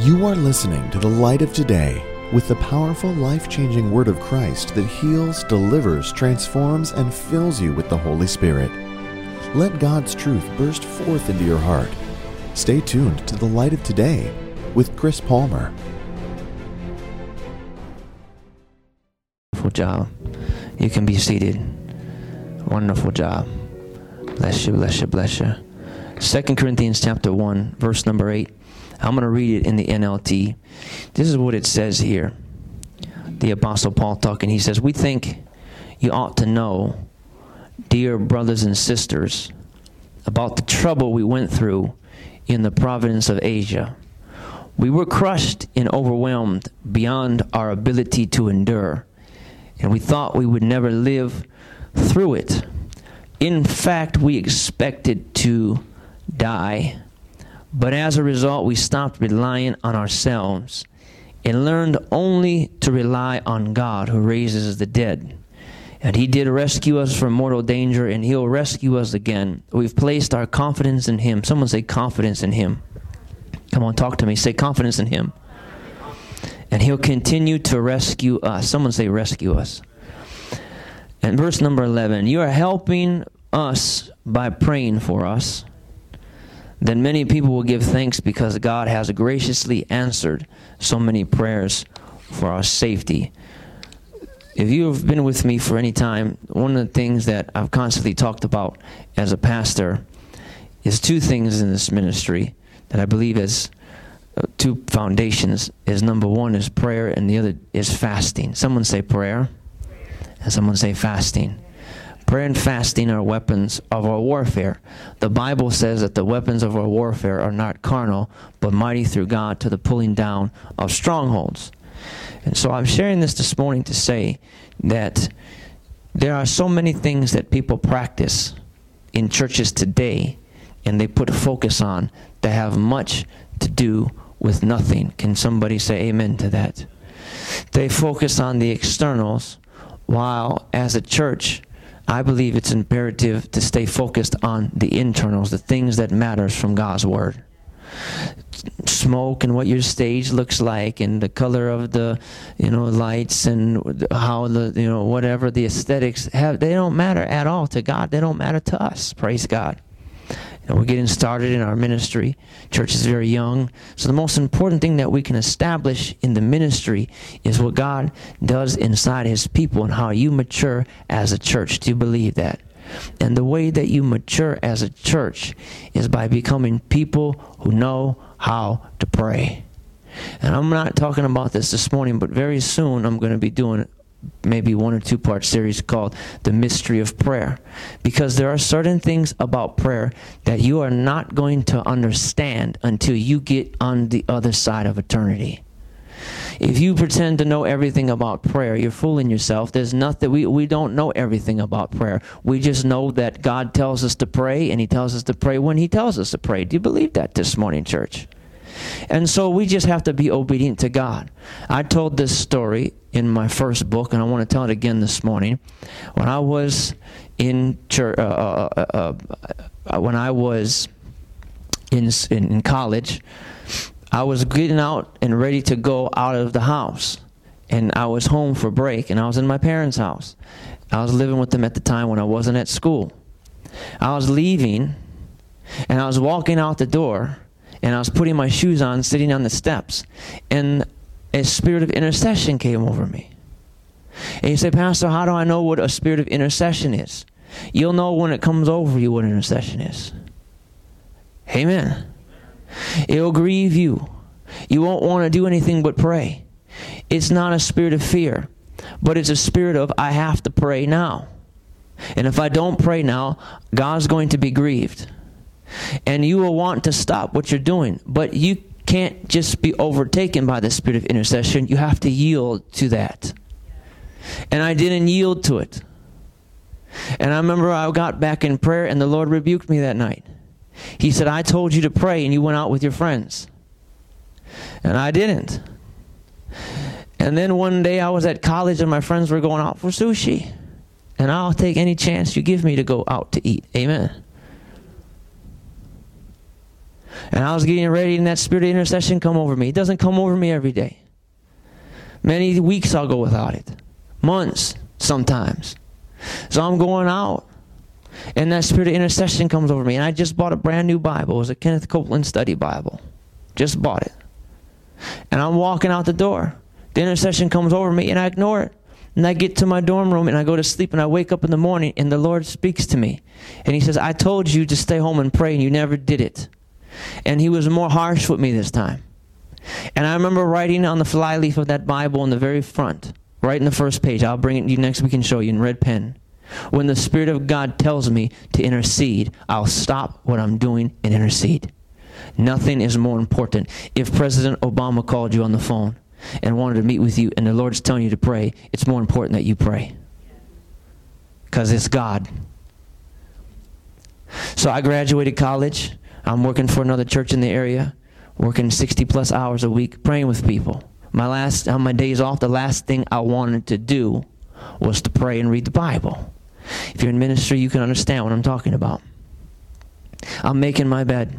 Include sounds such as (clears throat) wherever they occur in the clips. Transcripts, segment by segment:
You are listening to the light of today with the powerful, life changing word of Christ that heals, delivers, transforms, and fills you with the Holy Spirit. Let God's truth burst forth into your heart. Stay tuned to the light of today with Chris Palmer. Wonderful job. You can be seated. Wonderful job. Bless you, bless you, bless you. Second Corinthians chapter 1, verse number 8. I'm going to read it in the NLT. This is what it says here. The Apostle Paul talking, he says, We think you ought to know, dear brothers and sisters, about the trouble we went through in the province of Asia. We were crushed and overwhelmed beyond our ability to endure, and we thought we would never live through it. In fact, we expected to die. But as a result, we stopped relying on ourselves and learned only to rely on God who raises the dead. And He did rescue us from mortal danger, and He'll rescue us again. We've placed our confidence in Him. Someone say confidence in Him. Come on, talk to me. Say confidence in Him. And He'll continue to rescue us. Someone say rescue us. And verse number 11 You are helping us by praying for us then many people will give thanks because God has graciously answered so many prayers for our safety. If you have been with me for any time, one of the things that I've constantly talked about as a pastor is two things in this ministry that I believe is uh, two foundations is number one is prayer and the other is fasting. Someone say prayer and someone say fasting. Prayer and fasting are weapons of our warfare. The Bible says that the weapons of our warfare are not carnal, but mighty through God to the pulling down of strongholds. And so I'm sharing this this morning to say that there are so many things that people practice in churches today and they put a focus on that have much to do with nothing. Can somebody say amen to that? They focus on the externals while as a church I believe it's imperative to stay focused on the internals, the things that matters from God's word. Smoke and what your stage looks like, and the color of the, you know, lights and how the, you know, whatever the aesthetics have, they don't matter at all to God. They don't matter to us. Praise God. Know, we're getting started in our ministry. Church is very young. So the most important thing that we can establish in the ministry is what God does inside his people and how you mature as a church. Do you believe that? And the way that you mature as a church is by becoming people who know how to pray. And I'm not talking about this this morning, but very soon I'm going to be doing maybe one or two part series called The Mystery of Prayer. Because there are certain things about prayer that you are not going to understand until you get on the other side of eternity. If you pretend to know everything about prayer, you're fooling yourself. There's nothing, we, we don't know everything about prayer. We just know that God tells us to pray, and He tells us to pray when He tells us to pray. Do you believe that this morning, church? And so we just have to be obedient to God. I told this story in my first book, and I want to tell it again this morning. When I was in church, uh, uh, uh, uh, when I was in, in, in college, I was getting out and ready to go out of the house. And I was home for break, and I was in my parents' house. I was living with them at the time when I wasn't at school. I was leaving, and I was walking out the door and I was putting my shoes on, sitting on the steps, and a spirit of intercession came over me. And you say, Pastor, how do I know what a spirit of intercession is? You'll know when it comes over you what intercession is. Amen. It'll grieve you. You won't want to do anything but pray. It's not a spirit of fear, but it's a spirit of, I have to pray now. And if I don't pray now, God's going to be grieved and you will want to stop what you're doing. But you can't just be overtaken by the spirit of intercession. You have to yield to that. And I didn't yield to it. And I remember I got back in prayer, and the Lord rebuked me that night. He said, I told you to pray, and you went out with your friends. And I didn't. And then one day I was at college, and my friends were going out for sushi. And I'll take any chance you give me to go out to eat. Amen. And I was getting ready, and that spirit of intercession come over me. It doesn't come over me every day. Many weeks I'll go without it, months sometimes. So I'm going out, and that spirit of intercession comes over me. And I just bought a brand new Bible. It was a Kenneth Copeland Study Bible. Just bought it. And I'm walking out the door. The intercession comes over me, and I ignore it. And I get to my dorm room and I go to sleep and I wake up in the morning and the Lord speaks to me. And He says, I told you to stay home and pray and you never did it. And He was more harsh with me this time. And I remember writing on the flyleaf of that Bible in the very front, right in the first page. I'll bring it to you next week and show you in red pen. When the Spirit of God tells me to intercede, I'll stop what I'm doing and intercede. Nothing is more important. If President Obama called you on the phone and wanted to meet with you and the Lord's telling you to pray, it's more important that you pray. Because it's God. So I graduated college. I'm working for another church in the area, working 60 plus hours a week, praying with people. My last on my days off, the last thing I wanted to do was to pray and read the Bible. If you're in ministry, you can understand what I'm talking about. I'm making my bed,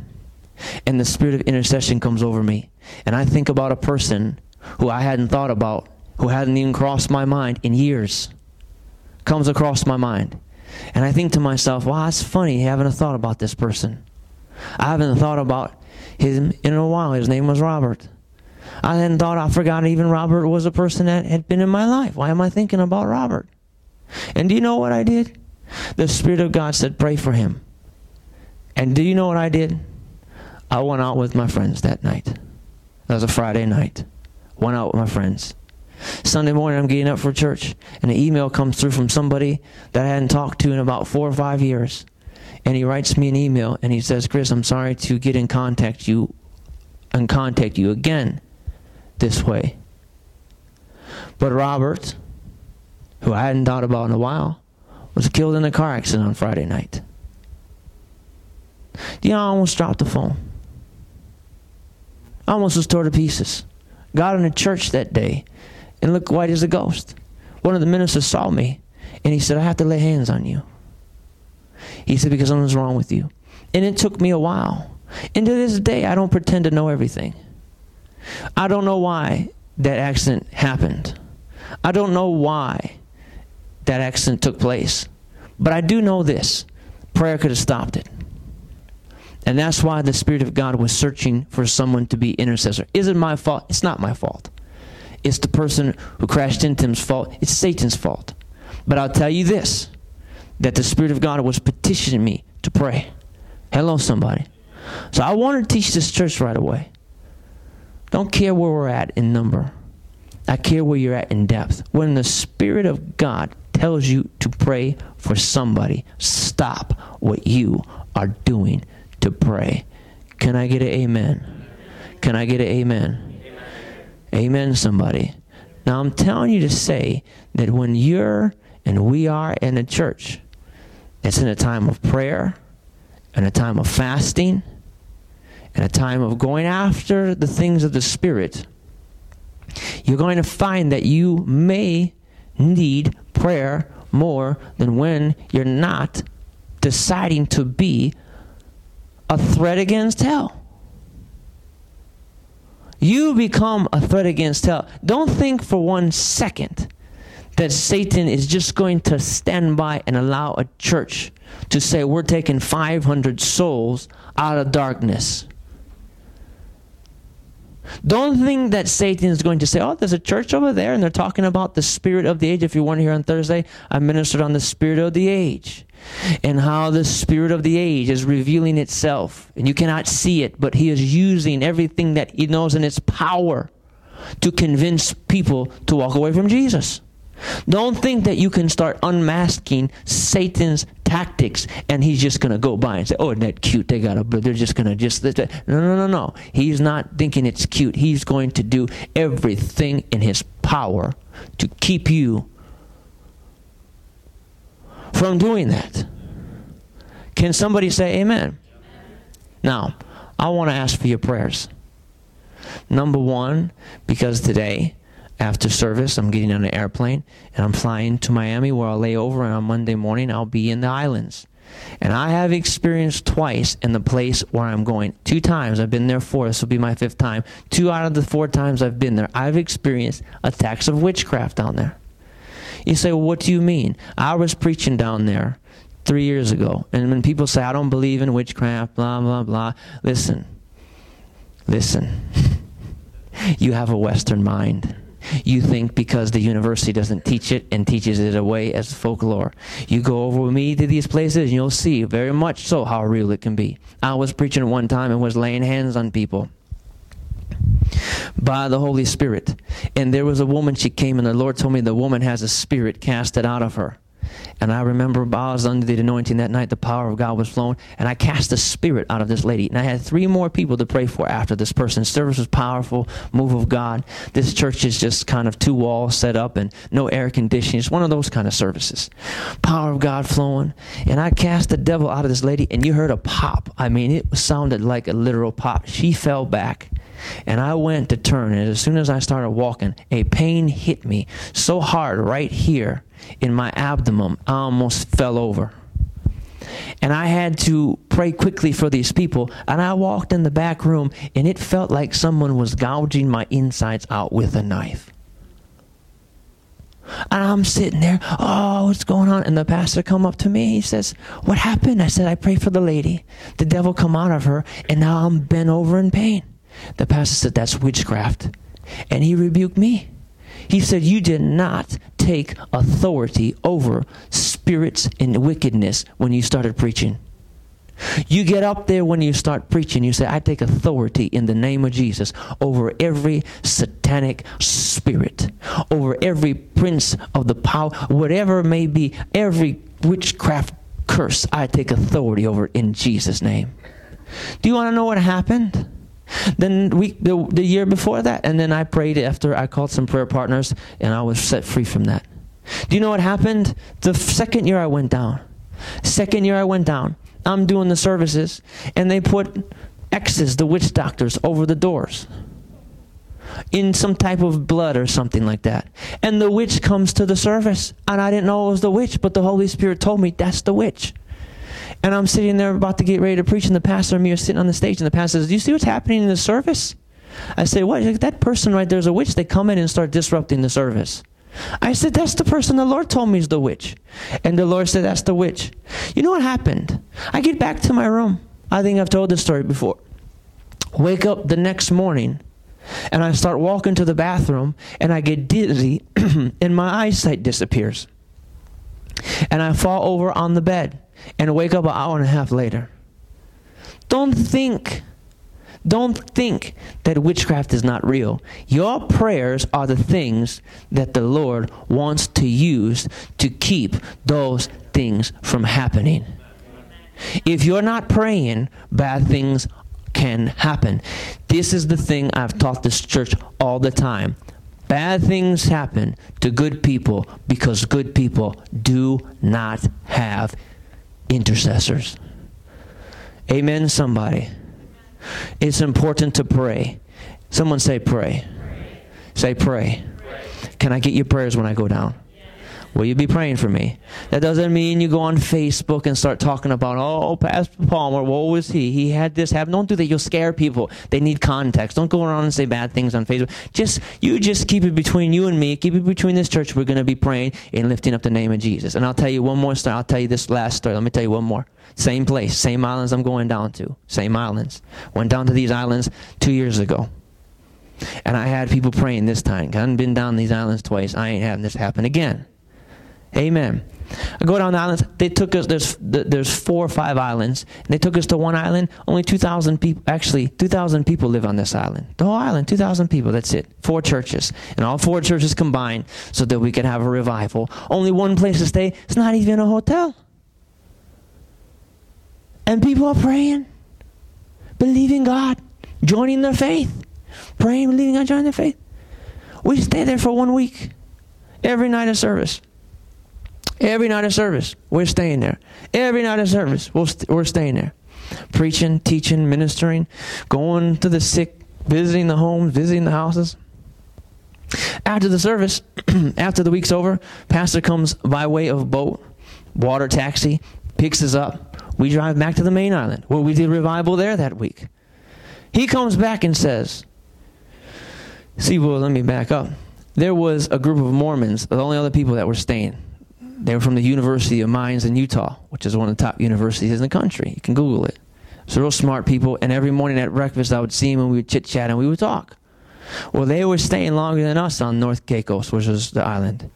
and the spirit of intercession comes over me. And I think about a person who I hadn't thought about, who hadn't even crossed my mind in years, comes across my mind. And I think to myself, wow, it's funny having a thought about this person. I haven't thought about him in a while. His name was Robert. I hadn't thought, I forgot even Robert was a person that had been in my life. Why am I thinking about Robert? And do you know what I did? The Spirit of God said, pray for him. And do you know what I did? I went out with my friends that night. That was a Friday night. Went out with my friends. Sunday morning, I'm getting up for church, and an email comes through from somebody that I hadn't talked to in about four or five years. And he writes me an email, and he says, Chris, I'm sorry to get in contact you and contact you again this way. But Robert, who I hadn't thought about in a while, was killed in a car accident on Friday night. You know, I almost dropped the phone. I almost was torn to pieces. Got in a church that day and looked white as a ghost. One of the ministers saw me and he said, I have to lay hands on you. He said, because something's wrong with you. And it took me a while. And to this day, I don't pretend to know everything. I don't know why that accident happened. I don't know why that accident took place. But I do know this prayer could have stopped it. And that's why the Spirit of God was searching for someone to be intercessor. Is it my fault? It's not my fault. It's the person who crashed into him's fault. It's Satan's fault. But I'll tell you this that the Spirit of God was petitioning me to pray. Hello, somebody. So I want to teach this church right away. Don't care where we're at in number. I care where you're at in depth. When the Spirit of God tells you to pray for somebody, stop what you are doing to pray. Can I get an amen? Can I get an amen? Amen, somebody. Now I'm telling you to say that when you're and we are in a church, it's in a time of prayer, and a time of fasting, and a time of going after the things of the Spirit, you're going to find that you may need prayer more than when you're not deciding to be a threat against hell. You become a threat against hell. Don't think for one second that Satan is just going to stand by and allow a church to say, We're taking 500 souls out of darkness. Don't think that Satan is going to say, Oh, there's a church over there, and they're talking about the spirit of the age. If you weren't here on Thursday, I ministered on the spirit of the age and how the spirit of the age is revealing itself. And you cannot see it, but he is using everything that he knows in its power to convince people to walk away from Jesus. Don't think that you can start unmasking Satan's tactics and he's just going to go by and say, "Oh, isn't that cute? They got a they're just going to just that." no, no, no, no. He's not thinking it's cute. He's going to do everything in his power to keep you from doing that. Can somebody say amen? Now, I want to ask for your prayers. Number 1, because today after service, I'm getting on an airplane and I'm flying to Miami where I'll lay over and on Monday morning I'll be in the islands. And I have experienced twice in the place where I'm going. Two times I've been there four. This will be my fifth time. Two out of the four times I've been there, I've experienced attacks of witchcraft down there. You say, well, what do you mean? I was preaching down there three years ago. And when people say, I don't believe in witchcraft, blah, blah, blah, listen. Listen. (laughs) you have a Western mind. You think because the university doesn't teach it and teaches it away as folklore. You go over with me to these places and you'll see very much so how real it can be. I was preaching one time and was laying hands on people by the Holy Spirit. And there was a woman, she came, and the Lord told me the woman has a spirit casted out of her. And I remember I was under the anointing that night, the power of God was flowing, and I cast the spirit out of this lady. And I had three more people to pray for after this person. Service was powerful, move of God. This church is just kind of two walls set up and no air conditioning. It's one of those kind of services. Power of God flowing. And I cast the devil out of this lady, and you heard a pop. I mean, it sounded like a literal pop. She fell back. And I went to turn, and as soon as I started walking, a pain hit me so hard right here in my abdomen, I almost fell over. And I had to pray quickly for these people. And I walked in the back room, and it felt like someone was gouging my insides out with a knife. And I'm sitting there, oh, what's going on? And the pastor come up to me. He says, what happened? I said, I prayed for the lady. The devil come out of her, and now I'm bent over in pain. The pastor said, that's witchcraft. And he rebuked me. He said, You did not take authority over spirits and wickedness when you started preaching. You get up there when you start preaching, you say, I take authority in the name of Jesus over every satanic spirit, over every prince of the power, whatever it may be, every witchcraft curse, I take authority over in Jesus' name. Do you want to know what happened? Then week the, the year before that, and then I prayed after I called some prayer partners, and I was set free from that. Do you know what happened? The second year I went down. Second year I went down. I'm doing the services, and they put X's, the witch doctors, over the doors in some type of blood or something like that. And the witch comes to the service, and I didn't know it was the witch, but the Holy Spirit told me that's the witch. And I'm sitting there about to get ready to preach, and the pastor and me are sitting on the stage, and the pastor says, Do you see what's happening in the service? I say, What? That person right there is a witch. They come in and start disrupting the service. I said, That's the person the Lord told me is the witch. And the Lord said, That's the witch. You know what happened? I get back to my room. I think I've told this story before. Wake up the next morning, and I start walking to the bathroom, and I get dizzy, (clears throat) and my eyesight disappears. And I fall over on the bed and wake up an hour and a half later. Don't think, don't think that witchcraft is not real. Your prayers are the things that the Lord wants to use to keep those things from happening. If you're not praying, bad things can happen. This is the thing I've taught this church all the time. Bad things happen to good people because good people do not have intercessors. Amen, somebody. It's important to pray. Someone say, pray. Say, pray. Can I get your prayers when I go down? Will you be praying for me? That doesn't mean you go on Facebook and start talking about, oh, Pastor Palmer, what was he? He had this happen. Don't do that. You'll scare people. They need context. Don't go around and say bad things on Facebook. Just, you just keep it between you and me. Keep it between this church. We're going to be praying and lifting up the name of Jesus. And I'll tell you one more story. I'll tell you this last story. Let me tell you one more. Same place, same islands I'm going down to. Same islands. Went down to these islands two years ago. And I had people praying this time. I hadn't been down these islands twice. I ain't having this happen again. Amen. I go down the islands. They took us. There's there's four or five islands. And they took us to one island. Only two thousand people. Actually, two thousand people live on this island. The whole island, two thousand people. That's it. Four churches, and all four churches combined, so that we could have a revival. Only one place to stay. It's not even a hotel. And people are praying, believing God, joining their faith, praying, believing God, joining their faith. We stay there for one week, every night of service. Every night of service, we're staying there. Every night of service, we we we're staying there. Preaching, teaching, ministering, going to the sick, visiting the homes, visiting the houses. After the service, (clears throat) after the week's over, pastor comes by way of boat, water taxi, picks us up. We drive back to the main island where we did revival there that week. He comes back and says, See, well, let me back up. There was a group of Mormons, the only other people that were staying. They were from the University of Mines in Utah, which is one of the top universities in the country. You can Google it. So real smart people, and every morning at breakfast I would see them and we would chit chat and we would talk. Well, they were staying longer than us on North Caicos, which is the island.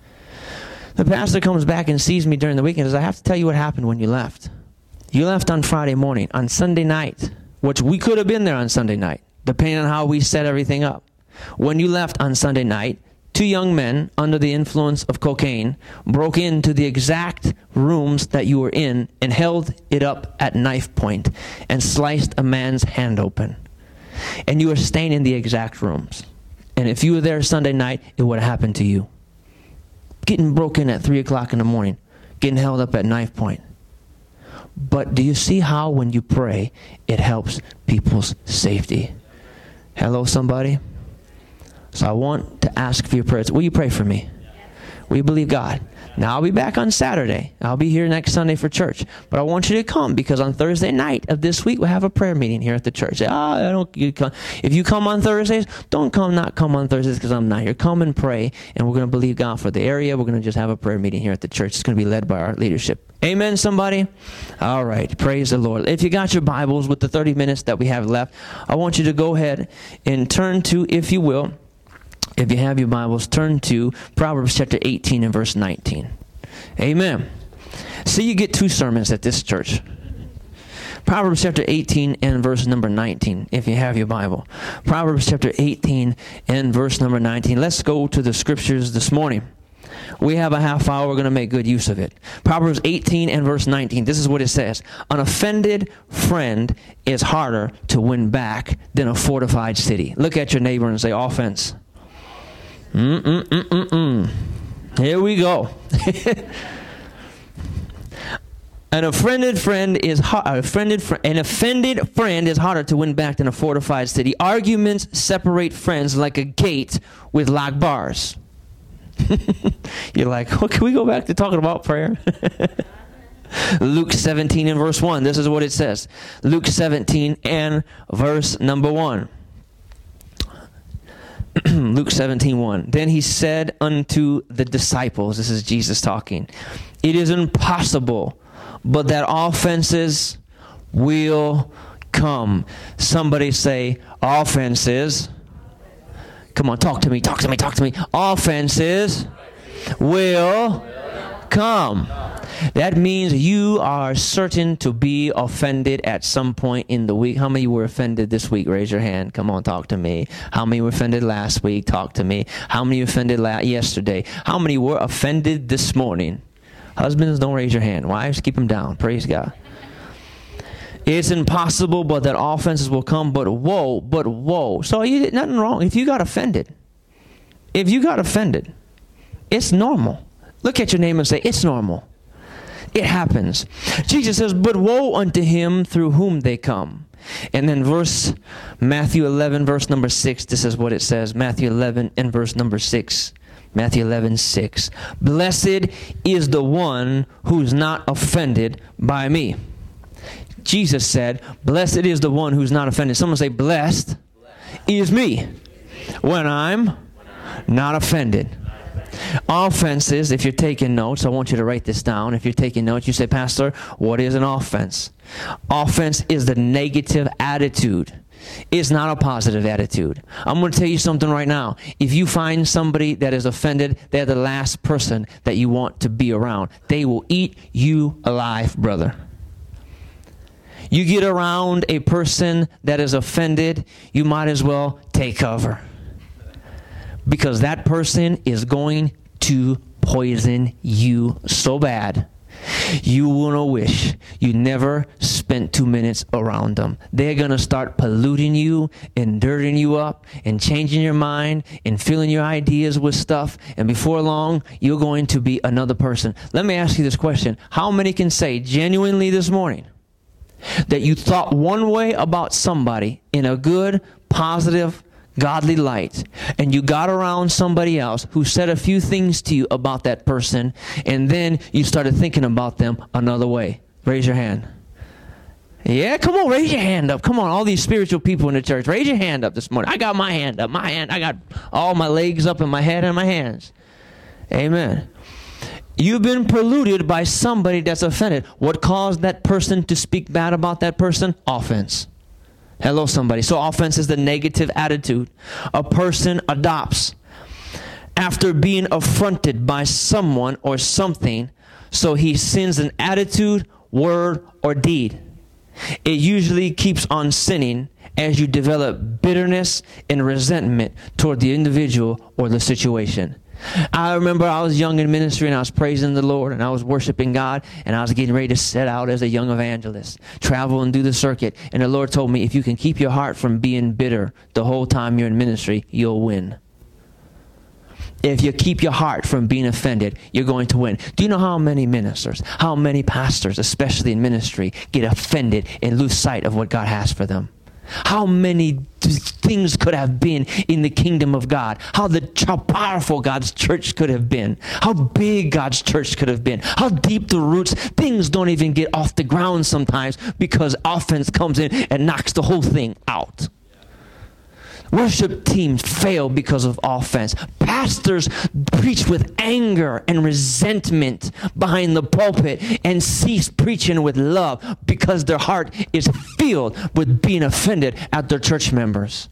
The pastor comes back and sees me during the weekend says, I have to tell you what happened when you left. You left on Friday morning. On Sunday night, which we could have been there on Sunday night, depending on how we set everything up. When you left on Sunday night, two young men under the influence of cocaine broke into the exact rooms that you were in and held it up at knife point and sliced a man's hand open. And you were staying in the exact rooms. And if you were there Sunday night, it would have happened to you. Getting broken at 3 o'clock in the morning, getting held up at knife point. But do you see how when you pray, it helps people's safety? Hello, somebody? So I want to ask for your prayers. Will you pray for me? You believe God? Now I'll be back on Saturday. I'll be here next Sunday for church. But I want you to come because on Thursday night of this week we'll have a prayer meeting here at the church. Ah, I don't. You come. If you come on Thursdays, don't come. Not come on Thursdays because I'm not here. Come and pray, and we're going to believe God for the area. We're going to just have a prayer meeting here at the church. It's going to be led by our leadership. Amen. Somebody. All right. Praise the Lord. If you got your Bibles with the 30 minutes that we have left, I want you to go ahead and turn to, if you will if you have your Bibles, turn to Proverbs chapter 18 and verse 19. Amen. See, you get two sermons at this church. Proverbs chapter 18 and verse number 19, if you have your Bible. Proverbs chapter 18 and verse number 19. Let's go to the scriptures this morning. We have a half hour. We're going to make good use of it. Proverbs 18 and verse 19. This is what it says An offended friend is harder to win back than a fortified city. Look at your neighbor and say, Offense. Mm-mm-mm-mm-mm. Here we go. (laughs) An offended friend is hard, offended fr- an offended friend is harder to win back than a fortified city. Arguments separate friends like a gate with locked bars. (laughs) You're like, well, can we go back to talking about prayer? (laughs) Luke 17 and verse 1. This is what it says. Luke 17 and verse number 1. (clears throat) Luke 17, 1. Then he said unto the disciples, this is Jesus talking, it is impossible, but that offenses will come. Somebody say, offenses. Come on, talk to me, talk to me, talk to me. Offenses will come. That means you are certain to be offended at some point in the week. How many were offended this week? Raise your hand. Come on, talk to me. How many were offended last week? Talk to me. How many offended la- yesterday? How many were offended this morning? Husbands, don't raise your hand. Wives, keep them down. Praise God. It's impossible, but that offenses will come. But whoa, but whoa. So you did nothing wrong. If you got offended, if you got offended, it's normal. Look at your name and say, It's normal. It happens. Jesus says, But woe unto him through whom they come. And then verse Matthew 11, verse number 6, this is what it says. Matthew 11 and verse number 6. Matthew 11, 6. Blessed is the one who's not offended by me. Jesus said, Blessed is the one who's not offended. Someone say, Blessed is me when I'm not offended. Offenses, if you're taking notes, I want you to write this down. If you're taking notes, you say, Pastor, what is an offense? Offense is the negative attitude. It's not a positive attitude. I'm going to tell you something right now. If you find somebody that is offended, they're the last person that you want to be around. They will eat you alive, brother. You get around a person that is offended, you might as well take cover because that person is going to poison you so bad. You wanna wish you never spent two minutes around them. They're gonna start polluting you and dirtying you up and changing your mind and filling your ideas with stuff. And before long, you're going to be another person. Let me ask you this question How many can say genuinely this morning that you thought one way about somebody in a good, positive, godly light and you got around somebody else who said a few things to you about that person and then you started thinking about them another way Raise your hand. Yeah, come on, raise your hand up. Come on, all these spiritual people in the church, raise your hand up this morning. I got my hand up. My hand, I got all my legs up and my head and my hands. Amen. You've been polluted by somebody that's offended. What caused that person to speak bad about that person? Offense. Hello, somebody. So, offense is the negative attitude a person adopts after being affronted by someone or something, so he sins an attitude, word, or deed. It usually keeps on sinning as you develop bitterness and resentment toward the individual or the situation. I remember I was young in ministry and I was praising the Lord and I was worshiping God and I was getting ready to set out as a young evangelist, travel and do the circuit. And the Lord told me, if you can keep your heart from being bitter the whole time you're in ministry, you'll win. If you keep your heart from being offended, you're going to win. Do you know how many ministers, how many pastors, especially in ministry, get offended and lose sight of what God has for them? How many things could have been in the kingdom of God, how the how powerful God's church could have been, how big God's church could have been, how deep the roots. Things don't even get off the ground sometimes because offense comes in and knocks the whole thing out. Worship teams fail because of offense. Pastors preach with anger and resentment behind the pulpit and cease preaching with love because their heart is filled with being offended at their church members.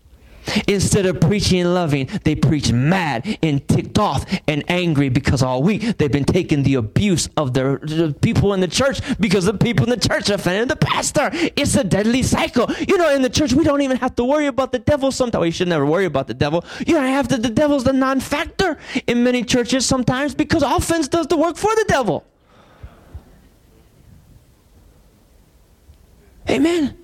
Instead of preaching and loving, they preach mad and ticked off and angry because all week they've been taking the abuse of their the people in the church because the people in the church offended the pastor. It's a deadly cycle. You know, in the church, we don't even have to worry about the devil sometimes. We should never worry about the devil. You don't have to, the devil's the non factor in many churches sometimes because offense does the work for the devil. Amen.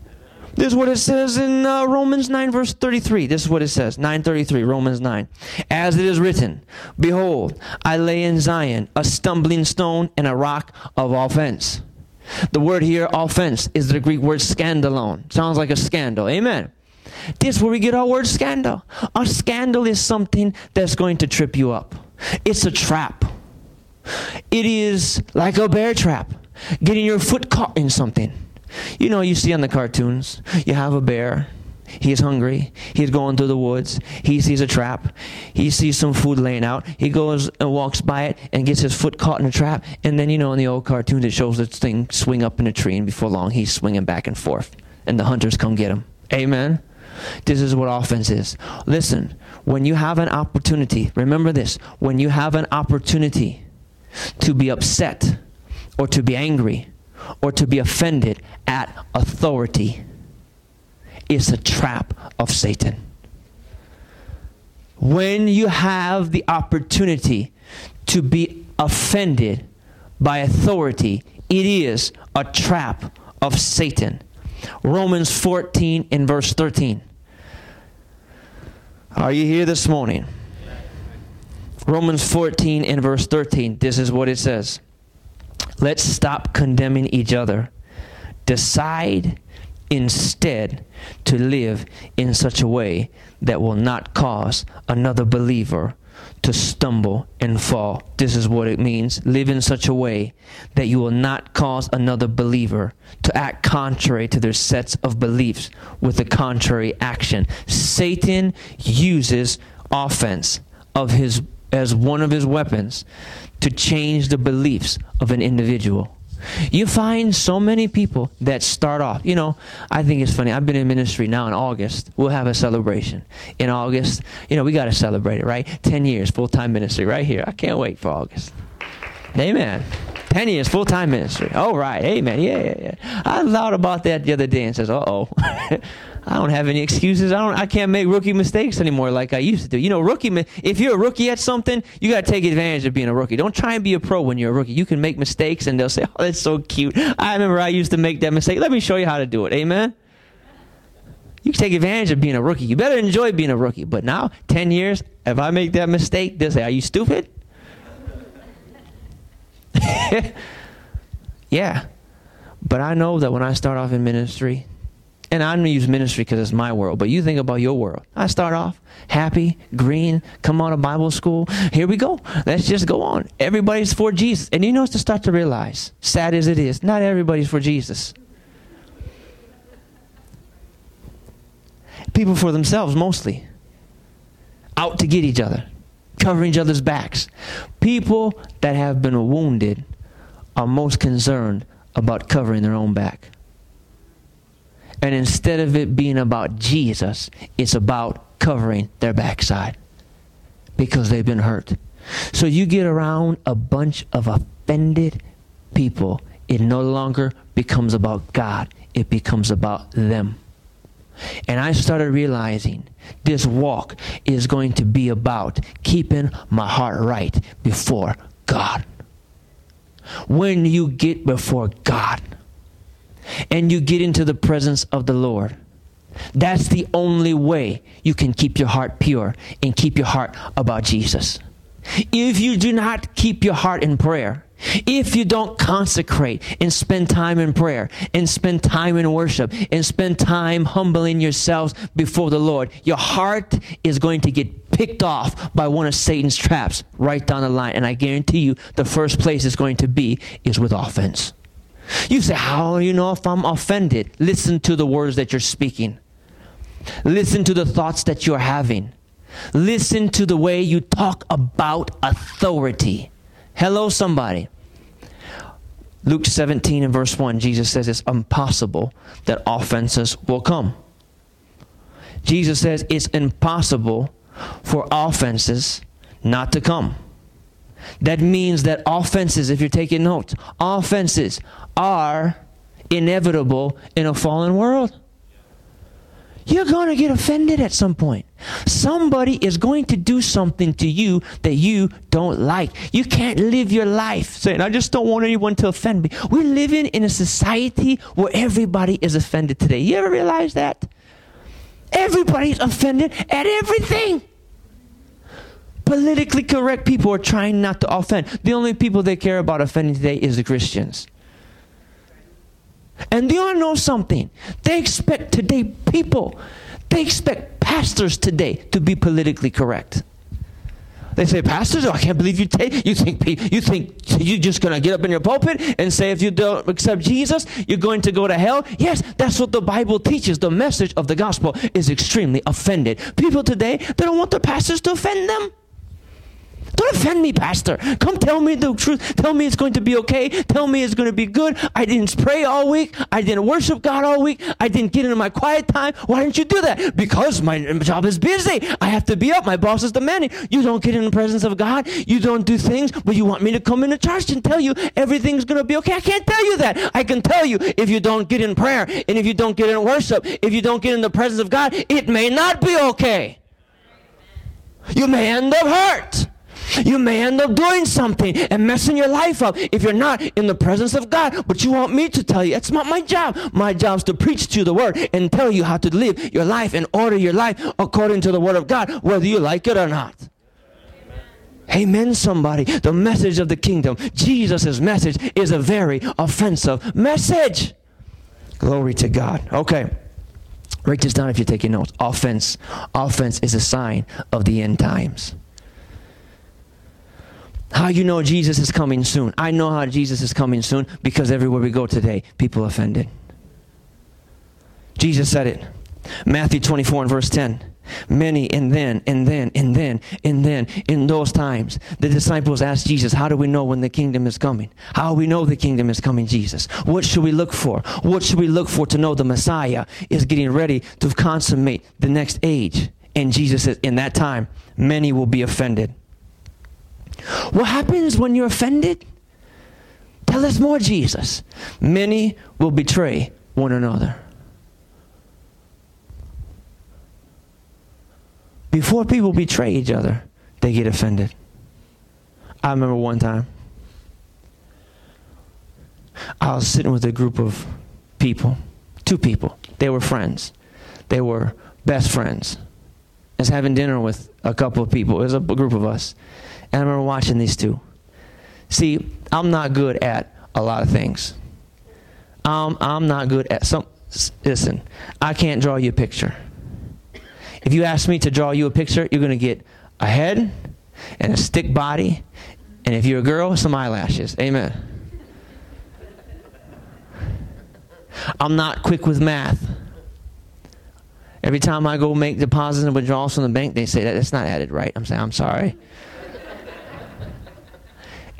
This is what it says in uh, Romans 9, verse 33. This is what it says 933, Romans 9. As it is written, Behold, I lay in Zion a stumbling stone and a rock of offense. The word here, offense, is the Greek word scandalon. Sounds like a scandal. Amen. This is where we get our word scandal. A scandal is something that's going to trip you up, it's a trap. It is like a bear trap, getting your foot caught in something. You know, you see on the cartoons, you have a bear. He is hungry. He's going through the woods. He sees a trap. He sees some food laying out. He goes and walks by it and gets his foot caught in a trap. And then, you know, in the old cartoons, it shows this thing swing up in a tree, and before long, he's swinging back and forth. And the hunters come get him. Amen. This is what offense is. Listen, when you have an opportunity, remember this when you have an opportunity to be upset or to be angry or to be offended at authority is a trap of Satan. When you have the opportunity to be offended by authority, it is a trap of Satan. Romans 14 in verse 13. Are you here this morning? Romans 14 in verse 13. This is what it says. Let's stop condemning each other. Decide instead to live in such a way that will not cause another believer to stumble and fall. This is what it means. Live in such a way that you will not cause another believer to act contrary to their sets of beliefs with a contrary action. Satan uses offense of his as one of his weapons to change the beliefs of an individual. You find so many people that start off. You know, I think it's funny. I've been in ministry now in August. We'll have a celebration. In August, you know, we got to celebrate it, right? 10 years full time ministry right here. I can't wait for August. Amen. 10 years full time ministry. Oh, right. Amen. Yeah, yeah, yeah. I thought about that the other day and says, uh oh. (laughs) I don't have any excuses. I don't. I can't make rookie mistakes anymore like I used to do. You know, rookie. If you're a rookie at something, you got to take advantage of being a rookie. Don't try and be a pro when you're a rookie. You can make mistakes, and they'll say, "Oh, that's so cute." I remember I used to make that mistake. Let me show you how to do it. Amen. You can take advantage of being a rookie. You better enjoy being a rookie. But now, ten years, if I make that mistake, they'll say, "Are you stupid?" (laughs) yeah. But I know that when I start off in ministry, and I'm going to use ministry because it's my world, but you think about your world. I start off happy, green, come out of Bible school. Here we go. Let's just go on. Everybody's for Jesus. And you know to start to realize, sad as it is, not everybody's for Jesus. People for themselves mostly. Out to get each other, covering each other's backs. People that have been wounded are most concerned about covering their own back. And instead of it being about Jesus, it's about covering their backside because they've been hurt. So you get around a bunch of offended people, it no longer becomes about God, it becomes about them. And I started realizing this walk is going to be about keeping my heart right before God. When you get before God and you get into the presence of the Lord, that's the only way you can keep your heart pure and keep your heart about Jesus. If you do not keep your heart in prayer, if you don't consecrate and spend time in prayer and spend time in worship and spend time humbling yourselves before the Lord, your heart is going to get picked off by one of Satan's traps right down the line. And I guarantee you, the first place it's going to be is with offense. You say, How do you know if I'm offended? Listen to the words that you're speaking, listen to the thoughts that you're having, listen to the way you talk about authority. Hello, somebody. Luke 17 and verse 1, Jesus says it's impossible that offenses will come. Jesus says it's impossible for offenses not to come. That means that offenses, if you're taking notes, offenses are inevitable in a fallen world. You're going to get offended at some point. Somebody is going to do something to you that you don't like. You can't live your life saying, I just don't want anyone to offend me. We're living in a society where everybody is offended today. You ever realize that? Everybody's offended at everything. Politically correct people are trying not to offend. The only people they care about offending today is the Christians. And do you know something? They expect today people, they expect pastors today to be politically correct. They say, pastors, I can't believe you take. You think you think you're just gonna get up in your pulpit and say, if you don't accept Jesus, you're going to go to hell. Yes, that's what the Bible teaches. The message of the gospel is extremely offended. People today, they don't want the pastors to offend them. Don't offend me, Pastor. Come tell me the truth. Tell me it's going to be okay. Tell me it's going to be good. I didn't pray all week. I didn't worship God all week. I didn't get into my quiet time. Why didn't you do that? Because my job is busy. I have to be up. My boss is demanding. You don't get in the presence of God. You don't do things, but you want me to come into church and tell you everything's going to be okay. I can't tell you that. I can tell you if you don't get in prayer and if you don't get in worship, if you don't get in the presence of God, it may not be okay. You may end up hurt. You may end up doing something and messing your life up if you're not in the presence of God. But you want me to tell you, it's not my job. My job is to preach to you the word and tell you how to live your life and order your life according to the word of God, whether you like it or not. Amen, somebody. The message of the kingdom, Jesus' message, is a very offensive message. Glory to God. Okay. Write this down if you're taking notes. Offense. Offense is a sign of the end times. How you know Jesus is coming soon? I know how Jesus is coming soon because everywhere we go today, people offended. Jesus said it. Matthew 24 and verse 10. Many and then and then and then and then in those times the disciples asked Jesus, How do we know when the kingdom is coming? How we know the kingdom is coming, Jesus? What should we look for? What should we look for to know the Messiah is getting ready to consummate the next age? And Jesus says, In that time, many will be offended. What happens when you're offended? Tell us more, Jesus. Many will betray one another. Before people betray each other, they get offended. I remember one time, I was sitting with a group of people, two people. They were friends, they were best friends. I was having dinner with a couple of people, it was a group of us. And I remember watching these two. See, I'm not good at a lot of things. Um, I'm not good at some. listen, I can't draw you a picture. If you ask me to draw you a picture, you're going to get a head and a stick body, and if you're a girl, some eyelashes. Amen. I'm not quick with math. Every time I go make deposits and withdrawals from the bank, they say that it's not added right. I'm saying, I'm sorry.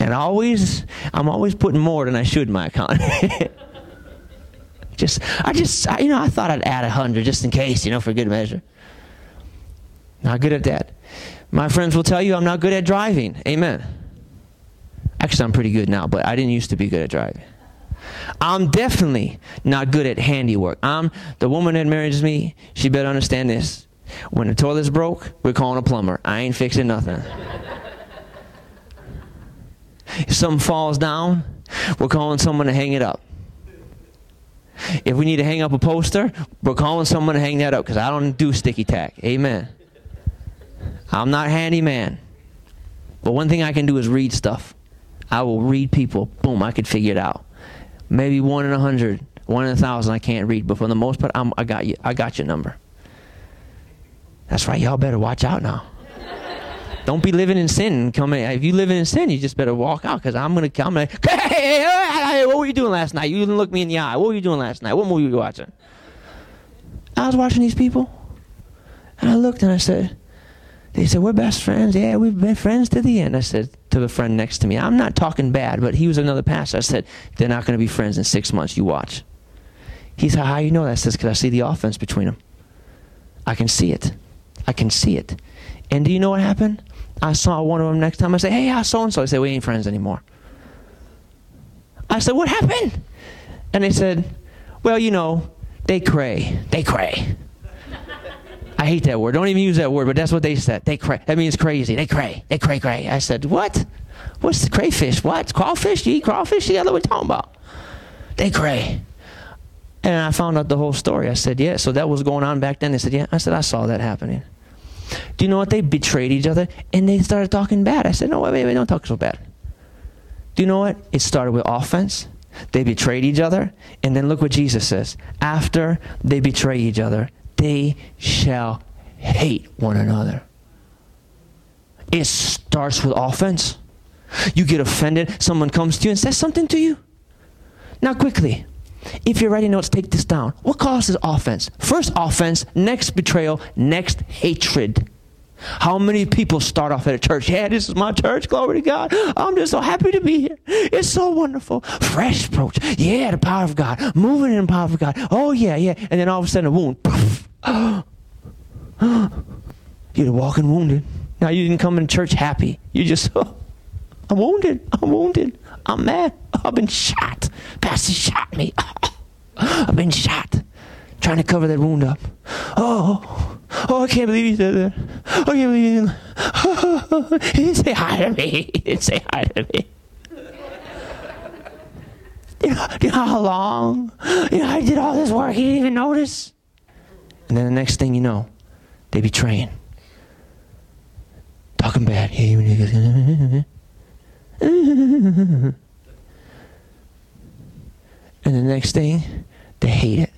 And always, I'm always putting more than I should in my account. (laughs) just, I just, I, you know, I thought I'd add a hundred just in case, you know, for good measure. Not good at that. My friends will tell you I'm not good at driving. Amen. Actually, I'm pretty good now, but I didn't used to be good at driving. I'm definitely not good at handiwork. I'm the woman that marries me. She better understand this. When the toilet's broke, we're calling a plumber. I ain't fixing nothing. If something falls down, we're calling someone to hang it up. If we need to hang up a poster, we're calling someone to hang that up because I don't do sticky tack. Amen. I'm not handyman. But one thing I can do is read stuff. I will read people. Boom, I could figure it out maybe one in a hundred, one in a thousand I can't read, but for the most part, I'm, I got you. I got your number. That's right. Y'all better watch out now. Don't be living in sin. Coming, if you live in sin, you just better walk out because I'm gonna come. (laughs) Hey, hey, hey, what were you doing last night? You didn't look me in the eye. What were you doing last night? What movie were you watching? I was watching these people, and I looked and I said, they said, We're best friends. Yeah, we've been friends to the end. I said to the friend next to me, I'm not talking bad, but he was another pastor. I said, They're not going to be friends in six months. You watch. He said, How you know that? I Because I see the offense between them. I can see it. I can see it. And do you know what happened? I saw one of them next time. I said, Hey, how so and so? I said, We ain't friends anymore. I said, What happened? And they said, Well, you know, they cray. They cray. I hate that word. Don't even use that word, but that's what they said. They cray. That means crazy. They cray. They cray cray. I said, what? What's the crayfish? What? Crawfish? You eat crawfish? What are you talking about? They cray. And I found out the whole story. I said, yeah. So that was going on back then. They said, yeah. I said, I saw that happening. Do you know what? They betrayed each other and they started talking bad. I said, no, wait, wait, wait, don't talk so bad. Do you know what? It started with offense. They betrayed each other. And then look what Jesus says. After they betray each other, they shall hate one another. It starts with offense. You get offended, someone comes to you and says something to you. Now, quickly, if you're writing notes, take this down. What causes offense? First, offense, next, betrayal, next, hatred. How many people start off at a church? Yeah, this is my church. Glory to God. I'm just so happy to be here. It's so wonderful. Fresh approach. Yeah, the power of God. Moving in the power of God. Oh, yeah, yeah. And then all of a sudden, a wound. (gasps) You're walking wounded. Now you didn't come in church happy. You just, (laughs) I'm wounded. I'm wounded. I'm mad. I've been shot. Pastor shot me. (laughs) I've been shot. Trying to cover that wound up. Oh, oh, I can't believe he did that. I can't believe he, (laughs) he didn't say hi to me. (laughs) He didn't say hi to me. You, know, you know how long? You know, I did all this work. He didn't even notice. And then the next thing you know, they betraying. Talking bad. And the next thing, they hate it.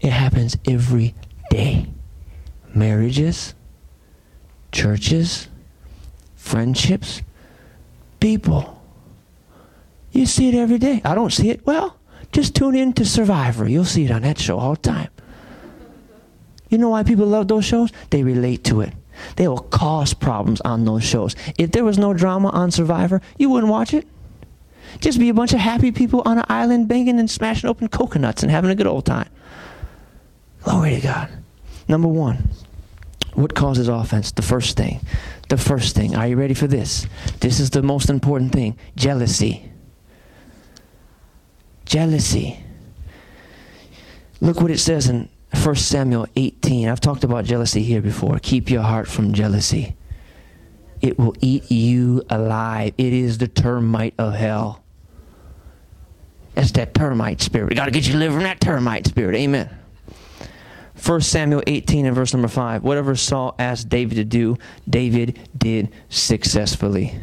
It happens every day. Marriages, churches, friendships, people. You see it every day. I don't see it. Well, just tune in to Survivor. You'll see it on that show all the time. You know why people love those shows? They relate to it. They will cause problems on those shows. If there was no drama on Survivor, you wouldn't watch it. Just be a bunch of happy people on an island banging and smashing open coconuts and having a good old time. Glory to God. Number one, what causes offense? The first thing. The first thing. Are you ready for this? This is the most important thing jealousy jealousy. Look what it says in 1 Samuel 18. I've talked about jealousy here before. Keep your heart from jealousy. It will eat you alive. It is the termite of hell. That's that termite spirit. We got to get you delivered from that termite spirit. Amen. 1 Samuel 18 and verse number 5. Whatever Saul asked David to do, David did successfully.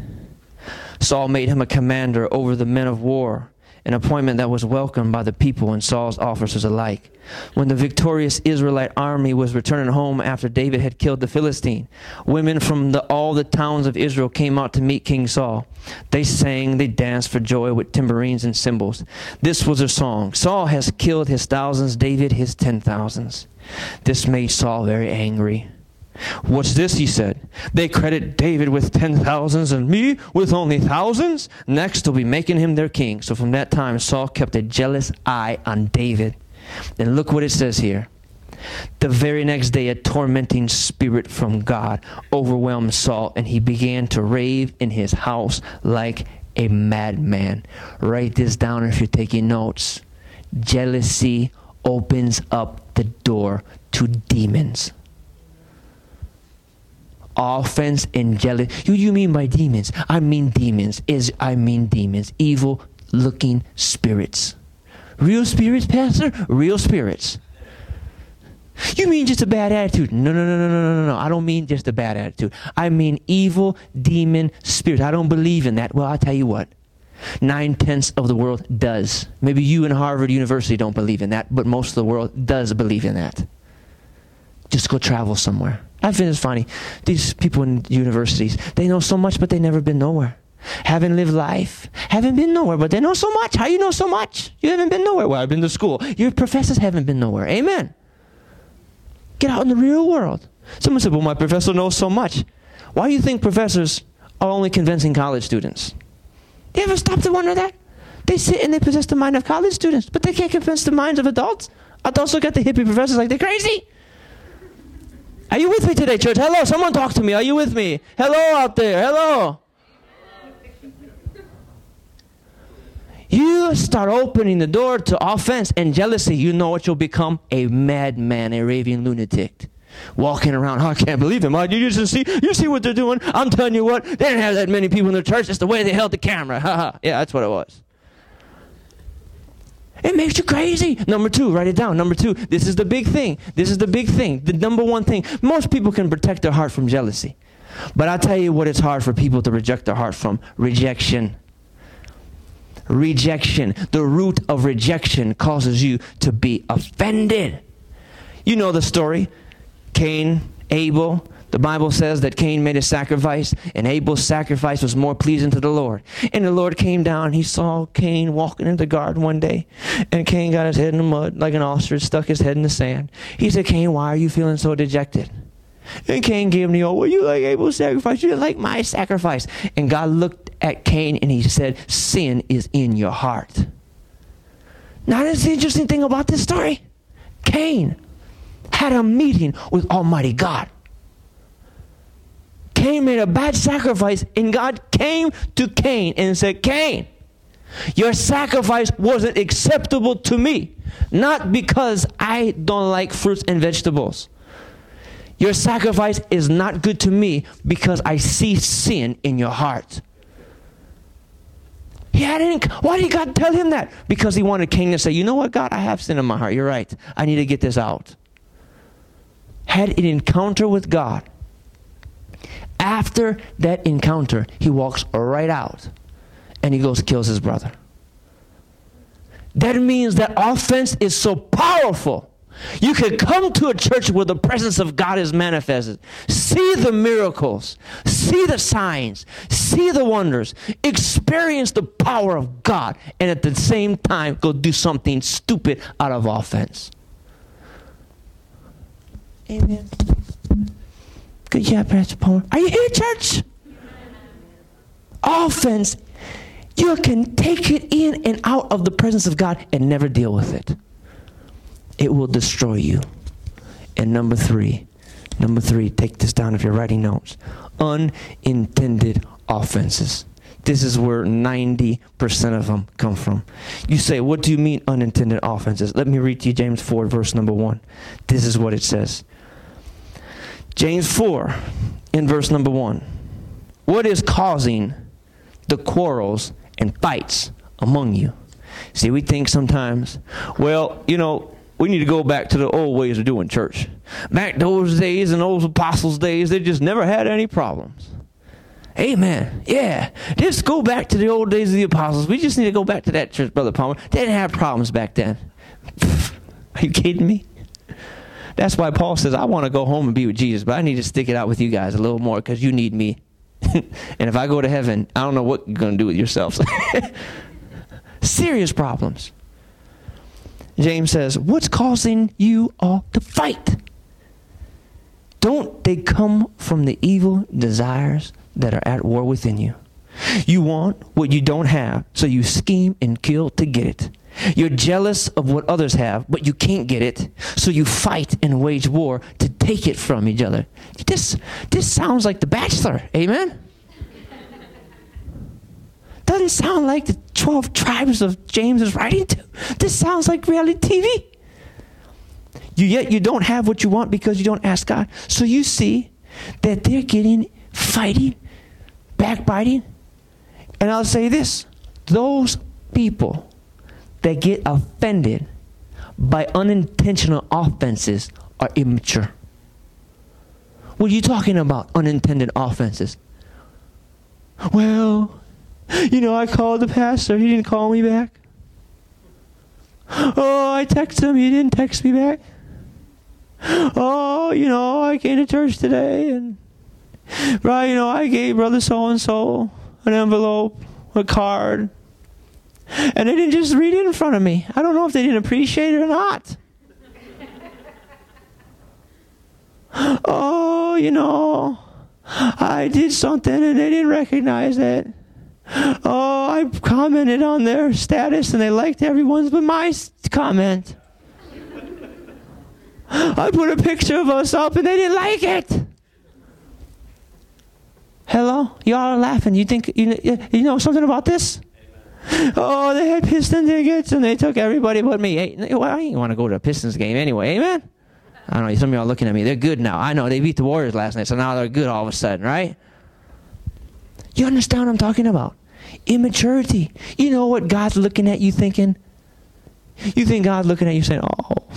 Saul made him a commander over the men of war an appointment that was welcomed by the people and Saul's officers alike. When the victorious Israelite army was returning home after David had killed the Philistine, women from the, all the towns of Israel came out to meet King Saul. They sang, they danced for joy with tambourines and cymbals. This was their song Saul has killed his thousands, David his ten thousands. This made Saul very angry. What's this? He said. They credit David with ten thousands and me with only thousands. Next, they'll be making him their king. So from that time, Saul kept a jealous eye on David. And look what it says here. The very next day, a tormenting spirit from God overwhelmed Saul, and he began to rave in his house like a madman. Write this down if you're taking notes. Jealousy opens up the door to demons offense and jealousy. You, you mean by demons? I mean demons. Is I mean demons. Evil looking spirits. Real spirits, Pastor? Real spirits. You mean just a bad attitude? No, no, no, no, no, no, no. I don't mean just a bad attitude. I mean evil demon spirits. I don't believe in that. Well, I'll tell you what. Nine tenths of the world does. Maybe you in Harvard University don't believe in that, but most of the world does believe in that. Just go travel somewhere. I find it's funny. These people in universities, they know so much, but they never been nowhere. Haven't lived life. Haven't been nowhere, but they know so much. How you know so much? You haven't been nowhere. Well, I've been to school. Your professors haven't been nowhere. Amen. Get out in the real world. Someone said, well, my professor knows so much. Why do you think professors are only convincing college students? You ever stop to wonder that? They sit and they possess the mind of college students, but they can't convince the minds of adults. Adults look at the hippie professors like they're crazy. Are you with me today, church? Hello, someone talk to me. Are you with me? Hello out there. Hello. You start opening the door to offense and jealousy, you know what you'll become? A madman, a raving lunatic. Walking around, oh, (laughs) I can't believe him. Oh, you just see, you see what they're doing. I'm telling you what, they didn't have that many people in the church. It's the way they held the camera. (laughs) yeah, that's what it was. It makes you crazy. Number two, write it down. Number two, this is the big thing. This is the big thing. The number one thing. Most people can protect their heart from jealousy. But I'll tell you what it's hard for people to reject their heart from rejection. Rejection. The root of rejection causes you to be offended. You know the story Cain, Abel, the Bible says that Cain made a sacrifice, and Abel's sacrifice was more pleasing to the Lord. And the Lord came down. He saw Cain walking in the garden one day, and Cain got his head in the mud like an ostrich, stuck his head in the sand. He said, Cain, why are you feeling so dejected? And Cain gave him the old, well, you like Abel's sacrifice, you like my sacrifice. And God looked at Cain and he said, sin is in your heart. Now, that's the interesting thing about this story. Cain had a meeting with Almighty God. Cain made a bad sacrifice, and God came to Cain and said, Cain, your sacrifice wasn't acceptable to me, not because I don't like fruits and vegetables. Your sacrifice is not good to me because I see sin in your heart. He had an, why did God tell him that? Because he wanted Cain to say, You know what, God, I have sin in my heart. You're right. I need to get this out. Had an encounter with God after that encounter, he walks right out and he goes kills his brother. That means that offense is so powerful. You can come to a church where the presence of God is manifested, see the miracles, see the signs, see the wonders, experience the power of God, and at the same time go do something stupid out of offense. Amen. Good job, Pastor Palmer. Are you here, church? Offense, you can take it in and out of the presence of God and never deal with it. It will destroy you. And number three, number three, take this down if you're writing notes. Unintended offenses. This is where 90% of them come from. You say, What do you mean unintended offenses? Let me read to you James 4, verse number 1. This is what it says James 4, in verse number 1. What is causing the quarrels and fights among you? See, we think sometimes, well, you know, we need to go back to the old ways of doing church. Back those days and those apostles' days, they just never had any problems. Amen. Yeah. Just go back to the old days of the apostles. We just need to go back to that church, Brother Palmer. They didn't have problems back then. (laughs) Are you kidding me? That's why Paul says, I want to go home and be with Jesus, but I need to stick it out with you guys a little more because you need me. (laughs) and if I go to heaven, I don't know what you're going to do with yourselves. (laughs) Serious problems. James says, What's causing you all to fight? Don't they come from the evil desires that are at war within you? You want what you don't have, so you scheme and kill to get it. You're jealous of what others have, but you can't get it, so you fight and wage war to take it from each other. This, this sounds like The Bachelor, amen? Doesn't sound like the 12 tribes of James is writing to. This sounds like reality TV. You yet you don't have what you want because you don't ask God. So you see that they're getting fighting, backbiting. And I'll say this those people that get offended by unintentional offenses are immature. What are you talking about, unintended offenses? Well, you know, I called the pastor, he didn't call me back. Oh, I texted him, he didn't text me back. Oh, you know, I came to church today and, right, you know, I gave brother so and so an envelope, a card, and they didn't just read it in front of me. I don't know if they didn't appreciate it or not. (gasps) oh, you know, I did something and they didn't recognize it. Oh, I commented on their status and they liked everyone's but my comment. I put a picture of us up and they didn't like it. Hello? Y'all are laughing. You think you, you know something about this? Oh, they had Piston tickets and they took everybody but me. Hey, well, I ain't want to go to a Pistons game anyway. Amen? I don't know. Some of y'all looking at me. They're good now. I know. They beat the Warriors last night, so now they're good all of a sudden, right? You understand what I'm talking about? Immaturity. You know what God's looking at you thinking? You think God's looking at you saying, oh,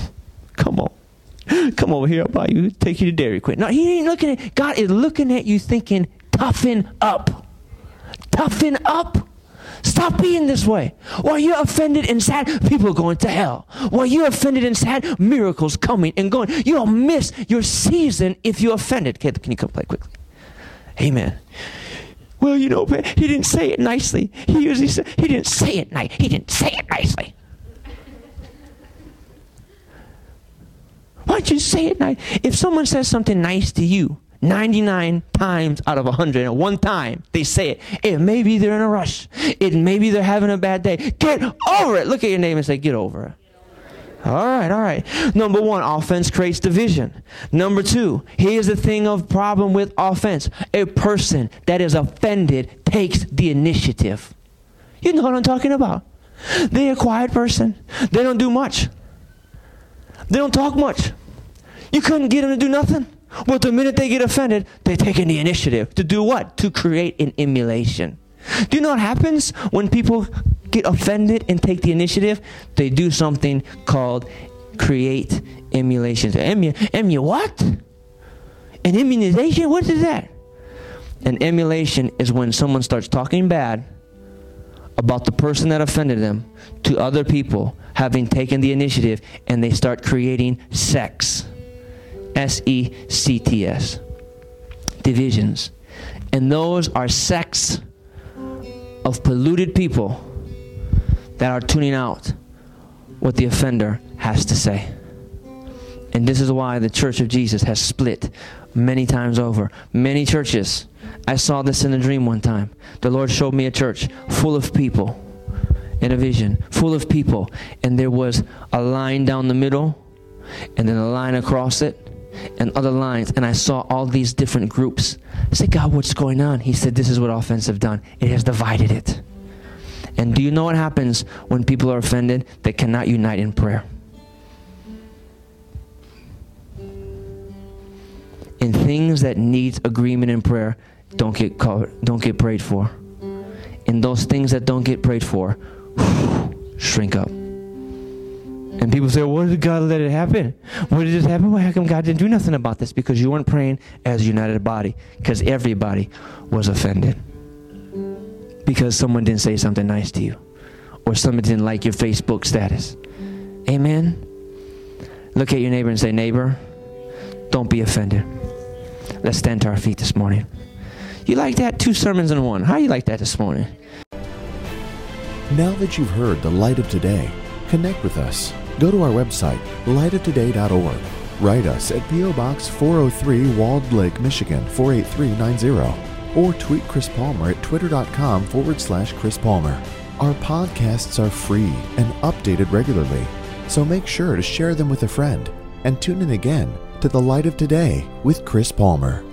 come on. Come over here, I'll buy you, take you to Dairy Queen. No, he ain't looking at, God is looking at you thinking, toughen up. Toughen up. Stop being this way. While you're offended and sad, people are going to hell. While you're offended and sad, miracles coming and going. You'll miss your season if you're offended. Okay, can you come play quickly? Amen. Well, you know, he didn't say it nicely. He usually said, he didn't say it nice. He didn't say it nicely. Why don't you say it nice? If someone says something nice to you, 99 times out of 100, and one time they say it, it may be they're in a rush. It may be they're having a bad day. Get over it. Look at your name and say, get over it. All right, all right. Number one, offense creates division. Number two, here's the thing of problem with offense. A person that is offended takes the initiative. You know what I'm talking about. They're a quiet person. They don't do much. They don't talk much. You couldn't get them to do nothing. Well, the minute they get offended, they take the initiative. To do what? To create an emulation. Do you know what happens when people get offended and take the initiative? They do something called create emulations. Emu, emu what? An immunization? What is that? An emulation is when someone starts talking bad about the person that offended them to other people having taken the initiative and they start creating sects. S E C T S. Divisions. And those are sects of polluted people that are tuning out what the offender has to say. And this is why the Church of Jesus has split many times over. Many churches. I saw this in a dream one time. The Lord showed me a church full of people in a vision, full of people. And there was a line down the middle, and then a line across it, and other lines. And I saw all these different groups. I said, God, what's going on? He said, This is what offense have done. It has divided it. And do you know what happens when people are offended? They cannot unite in prayer. And things that need agreement in prayer, don't get called, don't get prayed for. And those things that don't get prayed for, shrink up. And people say, "What did God let it happen? What did this happen? Why how come God didn't do nothing about this? Because you weren't praying as a united body. Because everybody was offended. Because someone didn't say something nice to you, or someone didn't like your Facebook status. Amen. Look at your neighbor and say, "Neighbor, don't be offended." Let's stand to our feet this morning. You like that? Two sermons in one. How you like that this morning? Now that you've heard the light of today, connect with us. Go to our website, lightoftoday.org. Write us at P.O. Box 403 Walled Lake, Michigan 48390. Or tweet Chris Palmer at twitter.com forward slash Chris Palmer. Our podcasts are free and updated regularly, so make sure to share them with a friend and tune in again to the light of today with Chris Palmer.